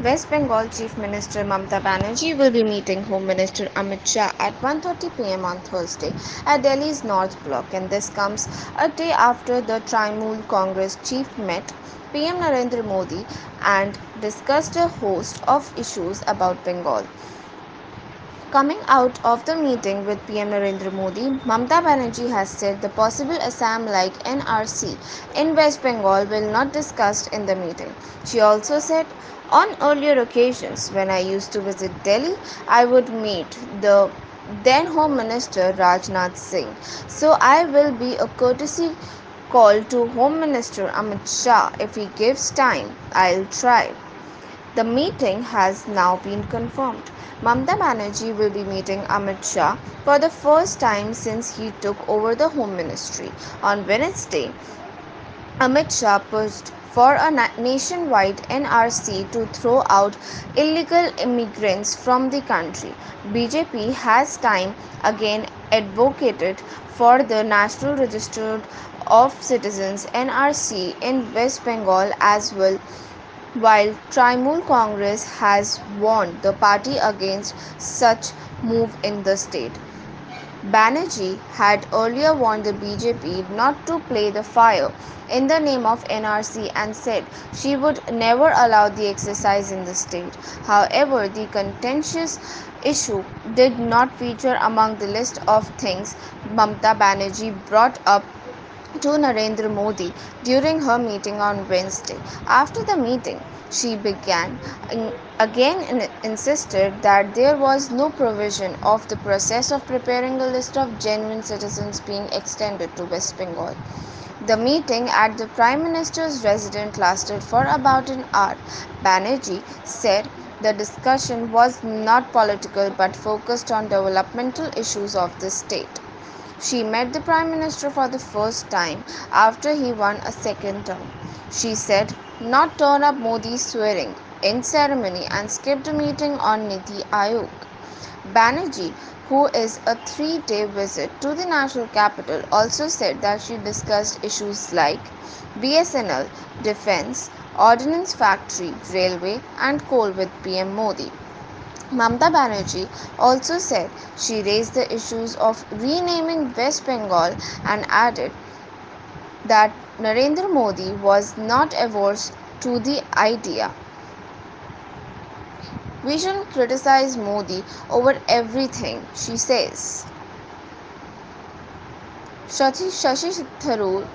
West Bengal Chief Minister Mamata Banerjee will be meeting Home Minister Amit Shah at 1:30 pm on Thursday at Delhi's North Block and this comes a day after the Trinamool Congress chief met PM Narendra Modi and discussed a host of issues about Bengal. Coming out of the meeting with PM Narendra Modi, Mamta Banerjee has said the possible Assam like NRC in West Bengal will not discussed in the meeting. She also said, on earlier occasions when I used to visit Delhi, I would meet the then Home Minister Rajnath Singh. So I will be a courtesy call to Home Minister Amit Shah if he gives time. I'll try. The meeting has now been confirmed. Mamta Banerjee will be meeting Amit Shah for the first time since he took over the Home Ministry. On Wednesday, Amit Shah pushed for a nationwide NRC to throw out illegal immigrants from the country. BJP has time again advocated for the National Register of Citizens NRC in West Bengal as well while Trinamool Congress has warned the party against such move in the state. Banerjee had earlier warned the BJP not to play the fire in the name of NRC and said she would never allow the exercise in the state. However, the contentious issue did not feature among the list of things Mamta Banerjee brought up to Narendra Modi during her meeting on Wednesday. After the meeting, she began again insisted that there was no provision of the process of preparing a list of genuine citizens being extended to West Bengal. The meeting at the Prime Minister's residence lasted for about an hour. Banerjee said the discussion was not political but focused on developmental issues of the state. She met the Prime Minister for the first time after he won a second term. She said not turn up Modi's swearing in ceremony and skipped a meeting on Niti Aayog. Banerjee, who is a three day visit to the national capital, also said that she discussed issues like BSNL, defense, ordnance factory, railway, and coal with PM Modi. Mamta Banerjee also said she raised the issues of renaming West Bengal and added that Narendra Modi was not averse to the idea. We shouldn't criticize Modi over everything, she says. Shashi Tharoor